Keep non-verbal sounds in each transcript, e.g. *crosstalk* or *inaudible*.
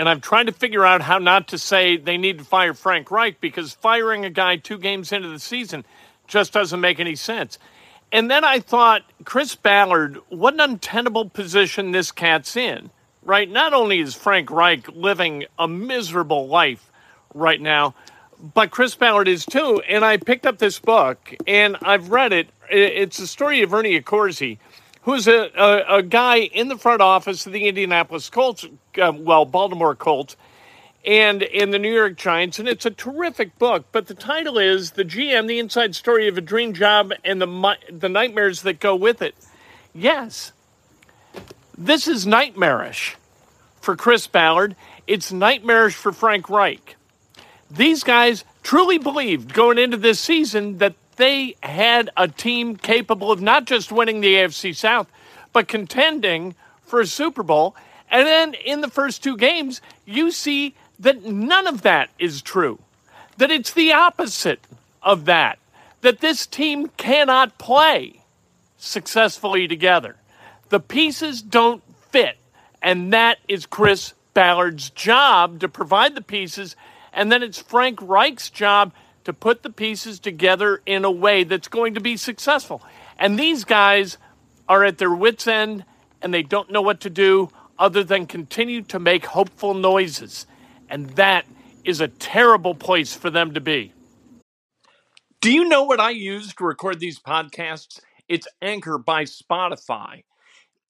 and I'm trying to figure out how not to say they need to fire Frank Reich because firing a guy two games into the season just doesn't make any sense. And then I thought, Chris Ballard, what an untenable position this cat's in, right? Not only is Frank Reich living a miserable life right now, but Chris Ballard is too. And I picked up this book and I've read it. It's the story of Ernie Accorsi who's a, a, a, guy in the front office of the Indianapolis Colts, uh, well, Baltimore Colts, and in the New York Giants. And it's a terrific book, but the title is The GM, The Inside Story of a Dream Job and the, the Nightmares That Go With It. Yes, this is nightmarish for Chris Ballard. It's nightmarish for Frank Reich. These guys truly believed going into this season that they had a team capable of not just winning the AFC South, but contending for a Super Bowl. And then in the first two games, you see that none of that is true, that it's the opposite of that, that this team cannot play successfully together. The pieces don't fit. And that is Chris Ballard's job to provide the pieces. And then it's Frank Reich's job to put the pieces together in a way that's going to be successful. And these guys are at their wits' end and they don't know what to do other than continue to make hopeful noises. And that is a terrible place for them to be. Do you know what I use to record these podcasts? It's Anchor by Spotify.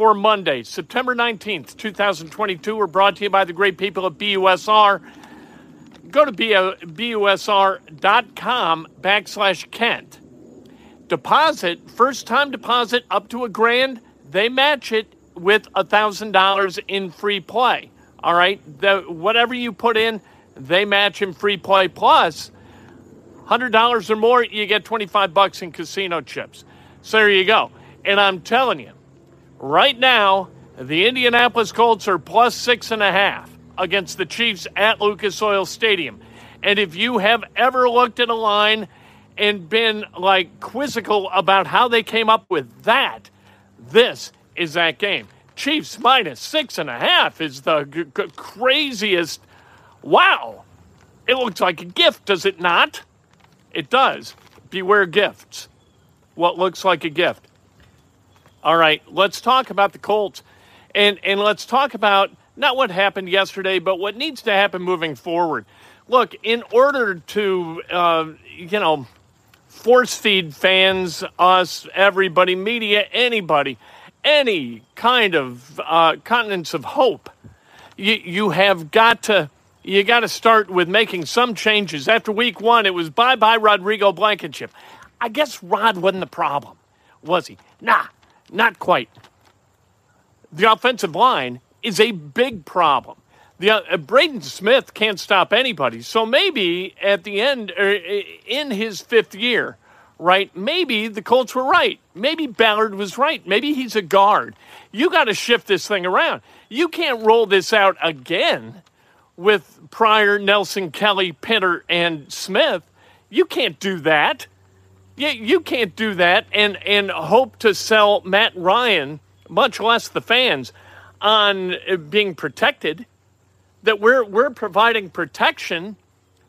for Monday, September 19th, 2022. We're brought to you by the great people at BUSR. Go to BUSR.com backslash Kent. Deposit, first time deposit up to a grand, they match it with a $1,000 in free play. All right? The, whatever you put in, they match in free play. Plus, $100 or more, you get 25 bucks in casino chips. So there you go. And I'm telling you, Right now, the Indianapolis Colts are plus six and a half against the Chiefs at Lucas Oil Stadium. And if you have ever looked at a line and been like quizzical about how they came up with that, this is that game. Chiefs minus six and a half is the g- g- craziest. Wow. It looks like a gift, does it not? It does. Beware gifts. What looks like a gift. All right, let's talk about the Colts, and and let's talk about not what happened yesterday, but what needs to happen moving forward. Look, in order to uh, you know force feed fans, us, everybody, media, anybody, any kind of uh, continents of hope, you you have got to you got to start with making some changes. After week one, it was bye bye Rodrigo Blankenship. I guess Rod wasn't the problem, was he? Nah, not quite. The offensive line is a big problem. The uh, Braden Smith can't stop anybody. So maybe at the end, er, in his fifth year, right? Maybe the Colts were right. Maybe Ballard was right. Maybe he's a guard. You got to shift this thing around. You can't roll this out again with Pryor, Nelson, Kelly, Pinter, and Smith. You can't do that. You, you can't do that and, and hope to sell Matt Ryan, much less the fans, on uh, being protected. That we're, we're providing protection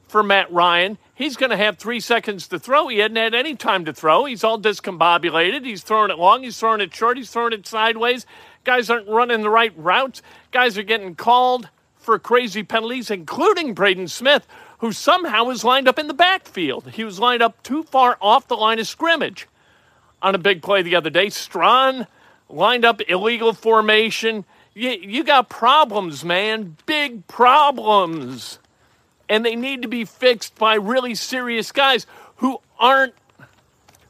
for Matt Ryan. He's going to have three seconds to throw. He hadn't had any time to throw. He's all discombobulated. He's throwing it long. He's throwing it short. He's throwing it sideways. Guys aren't running the right routes. Guys are getting called for crazy penalties, including Braden Smith, who somehow was lined up in the backfield. He was lined up too far off the line of scrimmage on a big play the other day. Strachan lined up illegal formation. You, you got problems, man. Big problems. And they need to be fixed by really serious guys who aren't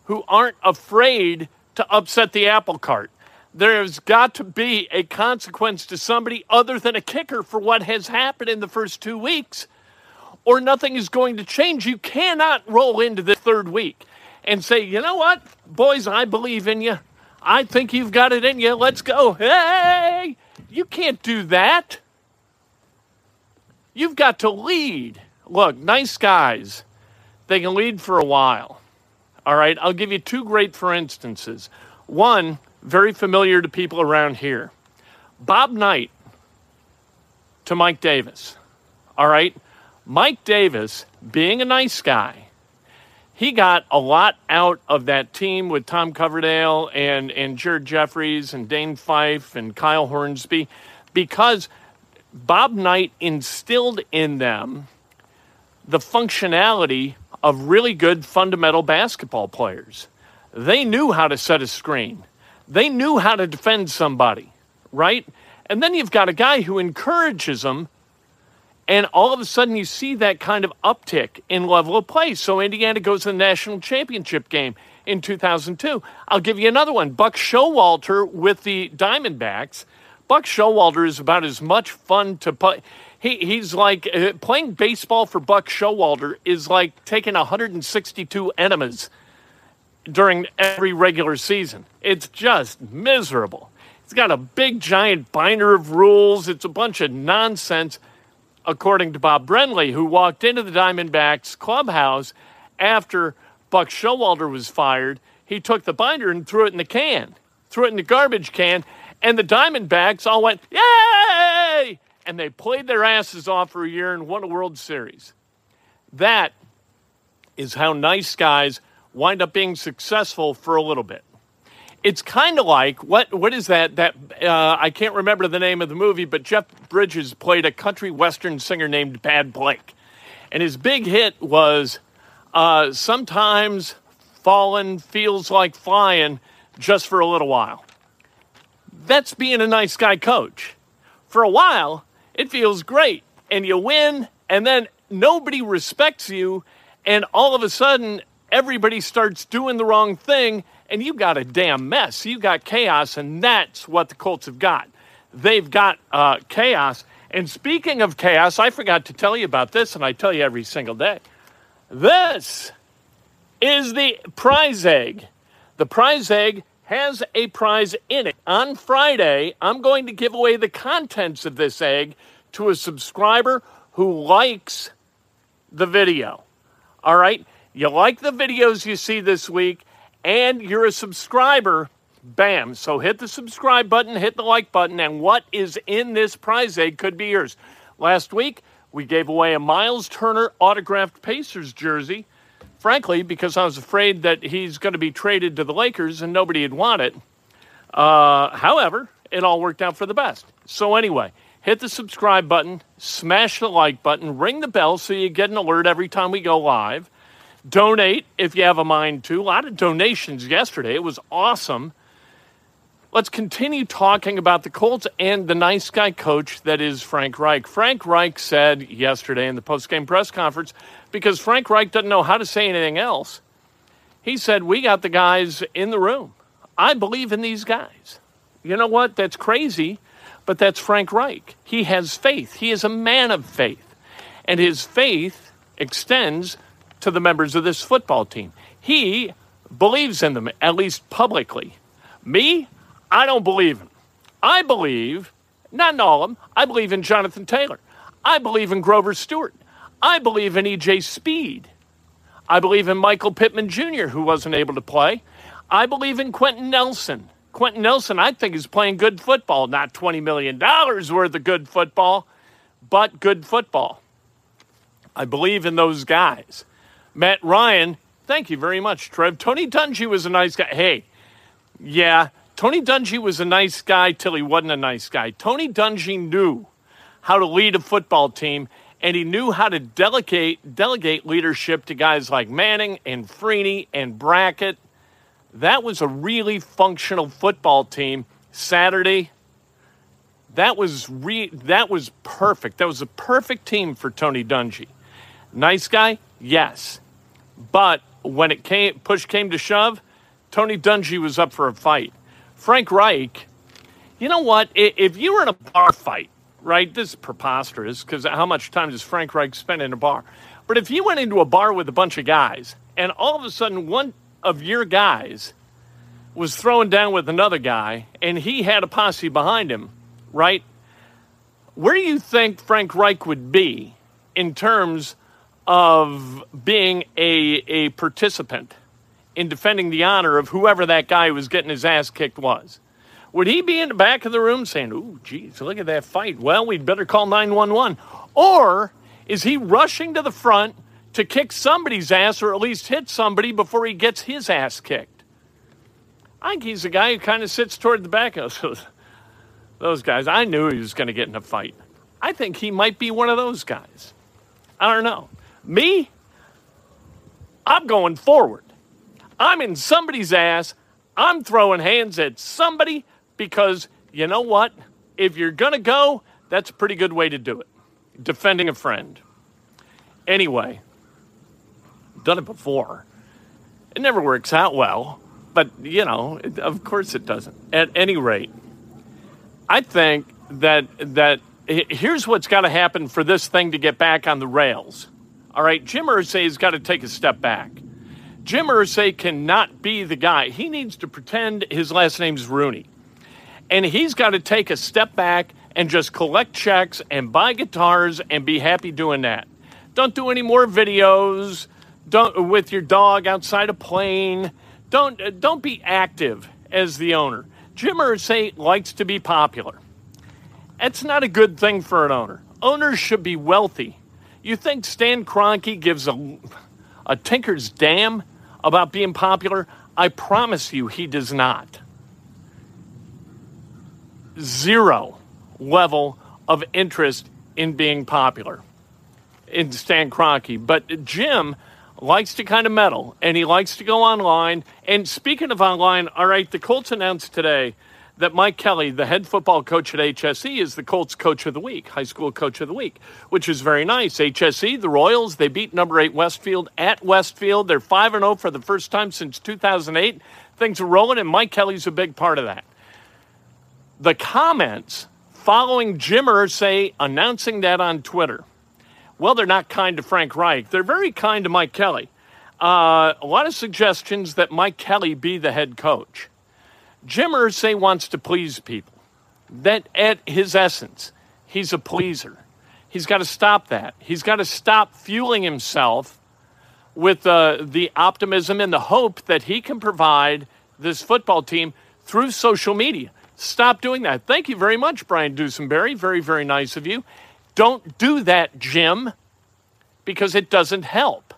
who aren't afraid to upset the apple cart there's got to be a consequence to somebody other than a kicker for what has happened in the first two weeks, or nothing is going to change. You cannot roll into the third week and say, you know what, boys, I believe in you. I think you've got it in you. Let's go. Hey, you can't do that. You've got to lead. Look, nice guys, they can lead for a while. All right, I'll give you two great for instances. One, very familiar to people around here. Bob Knight to Mike Davis. All right. Mike Davis, being a nice guy, he got a lot out of that team with Tom Coverdale and, and Jared Jeffries and Dane Fife and Kyle Hornsby because Bob Knight instilled in them the functionality of really good fundamental basketball players. They knew how to set a screen. They knew how to defend somebody, right? And then you've got a guy who encourages them, and all of a sudden you see that kind of uptick in level of play. So Indiana goes to the national championship game in 2002. I'll give you another one. Buck Showalter with the Diamondbacks. Buck Showalter is about as much fun to play. He, he's like uh, playing baseball for Buck Showalter is like taking 162 enemas during every regular season. It's just miserable. It's got a big giant binder of rules. It's a bunch of nonsense, according to Bob Brenly, who walked into the Diamondbacks clubhouse after Buck Showalter was fired. He took the binder and threw it in the can, threw it in the garbage can, and the Diamondbacks all went, Yay! And they played their asses off for a year and won a World Series. That is how nice guys wind up being successful for a little bit. It's kind of like what what is that that uh, I can't remember the name of the movie, but Jeff Bridges played a country western singer named Bad Blake, and his big hit was uh, sometimes falling feels like flying just for a little while. That's being a nice guy coach. For a while, it feels great, and you win, and then nobody respects you, and all of a sudden everybody starts doing the wrong thing, and you got a damn mess. You got chaos, and that's what the Colts have got. They've got uh, chaos. And speaking of chaos, I forgot to tell you about this, and I tell you every single day. This is the prize egg. The prize egg has a prize in it. On Friday, I'm going to give away the contents of this egg to a subscriber who likes the video. All right? you like the videos you see this week, and you're a subscriber, bam. So hit the subscribe button, hit the like button, and what is in this prize egg could be yours. Last week, we gave away a Miles Turner autographed Pacers jersey, frankly, because I was afraid that he's going to be traded to the Lakers and nobody would want it. Uh, however, it all worked out for the best. So, anyway, hit the subscribe button, smash the like button, ring the bell so you get an alert every time we go live. Donate if you have a mind to. A lot of donations yesterday. It was awesome. Let's continue talking about the Colts and the nice guy coach that is Frank Reich. Frank Reich said yesterday in the post-game press conference, because Frank Reich doesn't know how to say anything else, he said, We got the guys in the room. I believe in these guys. You know what? That's crazy, but that's Frank Reich. He has faith, he is a man of faith. And his faith extends to the members of this football team. He believes in them, at least publicly. Me, I don't believe him. I believe, not in all of them, I believe in Jonathan Taylor. I believe in Grover Stewart. I believe in EJ Speed. I believe in Michael Pittman Jr., who wasn't able to play. I believe in Quenton Nelson. Quenton Nelson, I think, is playing good football. Not $20 million worth of good football, but good football. I believe in those guys. Matt Ryan, thank you very much, Trev. Tony Dungy was a nice guy. Hey, yeah, Tony Dungy was a nice guy till he wasn't a nice guy. Tony Dungy knew how to lead a football team, and he knew how to delegate delegate leadership to guys like Manning and Freeney and Brackett. That was a really functional football team. Saturday, that was re- that was perfect. That was a perfect team for Tony Dungy. Nice guy, yes, but when it came push came to shove, Tony Dungy was up for a fight. Frank Reich, you know what? If you were in a bar fight right? This is preposterous because how much time does Frank Reich spend in a bar? But if you went into a bar with a bunch of guys and all of a sudden one of your guys was throwing down with another guy and he had a posse behind him, right? Where do you think Frank Reich would be in terms of being a, a participant in defending the honor of whoever that guy who was getting his ass kicked was? Would he be in the back of the room saying, Ooh, geez, look at that fight? Well, we'd better call 911. Or is he rushing to the front to kick somebody's ass or at least hit somebody before he gets his ass kicked? I think he's the guy who kind of sits toward the back of those guys. I knew he was going to get in a fight. I think he might be one of those guys. I don't know. Me, I'm going forward. I'm in somebody's ass. I'm throwing hands at somebody because you know what? If you're going to go, that's a pretty good way to do it. Defending a friend. Anyway, done it before. It never works out well, but you know, of course it doesn't. At any rate, I think that that here's what's got to happen for this thing to get back on the rails. All right, Jim Irsay has got to take a step back. Jim Irsay cannot be the guy. He needs to pretend his last name's Rooney. And he's got to take a step back and just collect checks and buy guitars and be happy doing that. Don't do any more videos. Don't with your dog outside a plane. Don't don't be active as the owner. Jim Irsay likes to be popular. That's not a good thing for an owner. Owners should be wealthy. You think Stan Kroenke gives a, a tinker's damn about being popular? I promise you he does not zero level of interest in being popular in Stan Kroenke. But Jim likes to kind of meddle and he likes to go online. And speaking of online, all right, the Colts announced today that Mike Kelly, the head football coach at HSE, is the Colts coach of the week, high school coach of the week, which is very nice. HSE, the Royals, they beat number eight Westfield at Westfield. They're 5 0 for the first time since 2008. Things are rolling, and Mike Kelly's a big part of that the comments following Jim Irsay announcing that on Twitter, well, they're not kind to Frank Reich. They're very kind to Mike Kelly. Uh, a lot of suggestions that Mike Kelly be the head coach. Jim Irsay wants to please people. That at his essence, he's a pleaser. He's got to stop that. He's got to stop fueling himself with uh, the optimism and the hope that he can provide this football team through social media. Stop doing that. Thank you very much, Brian Dusenberry. Very, very nice of you. Don't do that, Jim, because it doesn't help.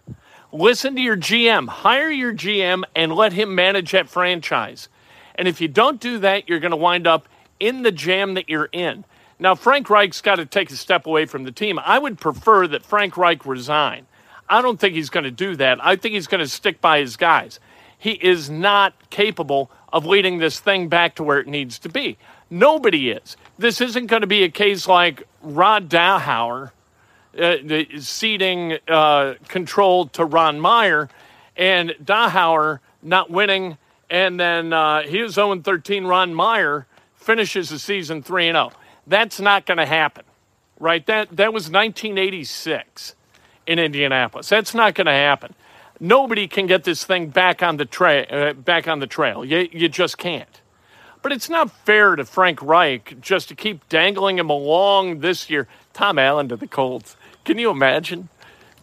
Listen to your GM. Hire your GM and let him manage that franchise. And if you don't do that, you're going to wind up in the jam that you're in. Now, Frank Reich's got to take a step away from the team. I would prefer that Frank Reich resign. I don't think he's going to do that. I think he's going to stick by his guys. He is not capable of leading this thing back to where it needs to be. Nobody is. This isn't going to be a case like Rod Dowhower uh, ceding uh, control to Ron Meyer and Dowhower not winning, and then uh, he was 0 13. Ron Meyer finishes the season 3 0. That's not going to happen, right? That, that was 1986 in Indianapolis. That's not going to happen nobody can get this thing back on the trail. Uh, back on the trail. You, you just can't. But it's not fair to Frank Reich just to keep dangling him along this year. Tom Allen to the Colts. Can you imagine?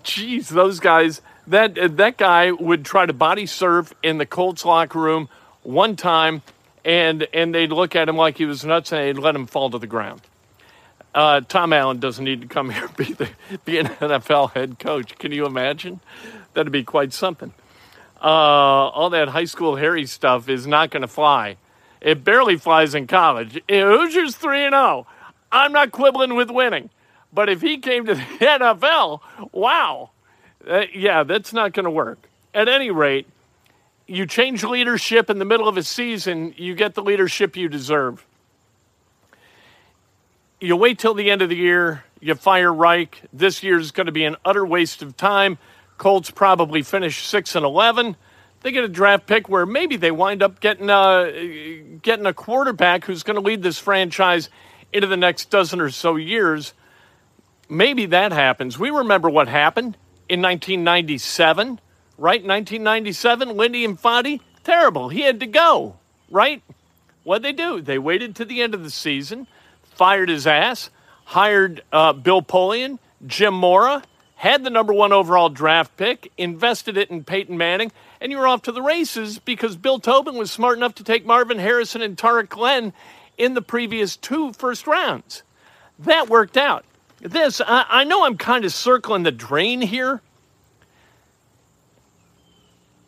Jeez, those guys. That that guy would try to body surf in the Colts locker room one time, and and they'd look at him like he was nuts, and they'd let him fall to the ground. Uh, Tom Allen doesn't need to come *laughs* here be the be an NFL head coach. Can you imagine? That'd be quite something. Uh, all that high school Harry stuff is not going to fly. It barely flies in college. Hoosiers three and zero. Oh. I'm not quibbling with winning, but if he came to the *laughs* NFL, wow, uh, yeah, that's not going to work. At any rate, you change leadership in the middle of a season, you get the leadership you deserve you wait till the end of the year, you fire Reich. This year is going to be an utter waste of time. Colts probably finish 6 and 11. They get a draft pick where maybe they wind up getting a, getting a quarterback who's going to lead this franchise into the next dozen or so years. Maybe that happens. We remember what happened in 1997, right? 1997, Lindy Infante, terrible. He had to go, right? What'd they do? They waited to the end of the season fired his ass, hired uh, Bill Polian, Jim Mora, had the number one overall draft pick, invested it in Peyton Manning, and you were off to the races because Bill Tobin was smart enough to take Marvin Harrison and Tarik Glenn in the previous two first rounds. That worked out. This, I, I know I'm kind of circling the drain here.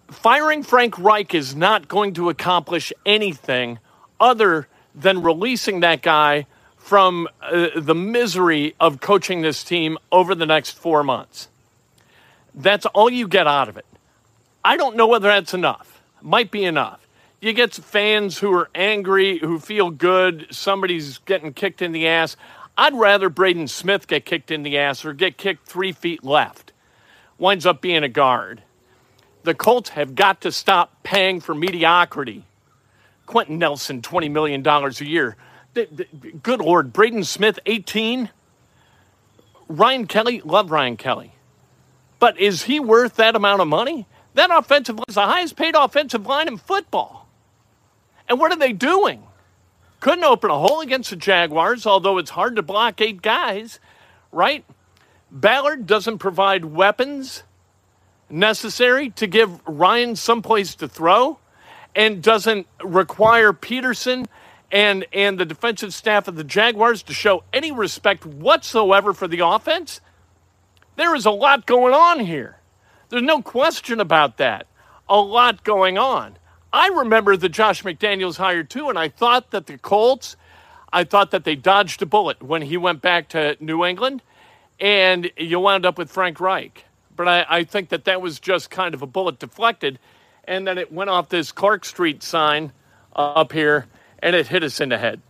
Firing Frank Reich is not going to accomplish anything other than releasing that guy from uh, the misery of coaching this team over the next four months. That's all you get out of it. I don't know whether that's enough. Might be enough. You get fans who are angry, who feel good, somebody's getting kicked in the ass. I'd rather Braden Smith get kicked in the ass or get kicked three feet left. Winds up being a guard. The Colts have got to stop paying for mediocrity. Quenton Nelson, $20 million a year good Lord, Braden Smith, 18. Ryan Kelly, love Ryan Kelly. But is he worth that amount of money? That offensive line is the highest paid offensive line in football. And what are they doing? Couldn't open a hole against the Jaguars, although it's hard to block eight guys, right? Ballard doesn't provide weapons necessary to give Ryan someplace to throw and doesn't require Pederson and and the defensive staff of the Jaguars to show any respect whatsoever for the offense, there is a lot going on here. There's no question about that. A lot going on. I remember the Josh McDaniels hired too, and I thought that the Colts, I thought that they dodged a bullet when he went back to New England, and you wound up with Frank Reich. But I, I think that that was just kind of a bullet deflected, and then it went off this Clark Street sign up here and it hit us in the head.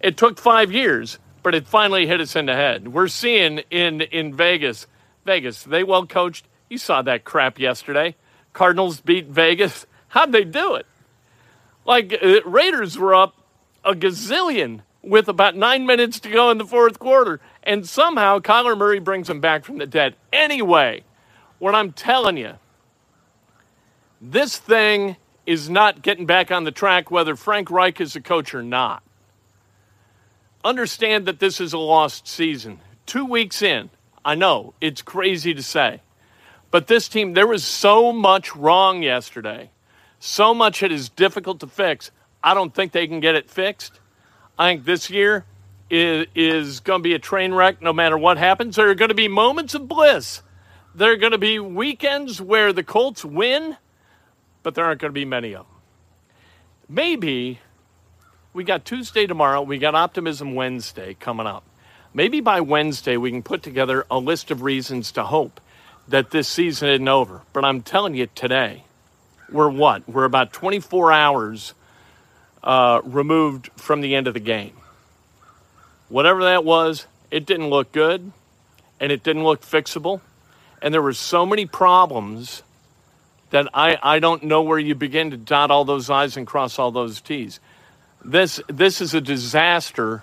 It took five years, but it finally hit us in the head. We're seeing in in Vegas, Vegas, they well coached. You saw that crap yesterday. Cardinals beat Vegas. How'd they do it? Like uh, Raiders were up a gazillion with about nine minutes to go in the fourth quarter, and somehow Kyler Murray brings them back from the dead. Anyway, what I'm telling you, this thing is not getting back on the track, whether Frank Reich is a coach or not. Understand that this is a lost season. Two weeks in, I know it's crazy to say, but this team, there was so much wrong yesterday, so much it is difficult to fix. I don't think they can get it fixed. I think this year is, is going to be a train wreck no matter what happens. There are going to be moments of bliss. There are going to be weekends where the Colts win but there aren't going to be many of them. Maybe we got Tuesday tomorrow, we got Optimism Wednesday coming up. Maybe by Wednesday we can put together a list of reasons to hope that this season isn't over. But I'm telling you today, we're what? We're about 24 hours uh, removed from the end of the game. Whatever that was, it didn't look good and it didn't look fixable. And there were so many problems that I, I don't know where you begin to dot all those I's and cross all those T's. This, this is a disaster,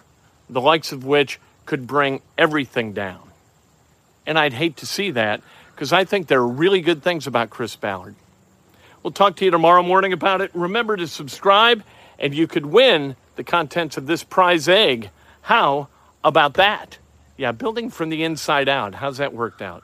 the likes of which could bring everything down. And I'd hate to see that because I think there are really good things about Chris Ballard. We'll talk to you tomorrow morning about it. Remember to subscribe, and you could win the contents of this prize egg. How about that? Yeah, building from the inside out. How's that worked out?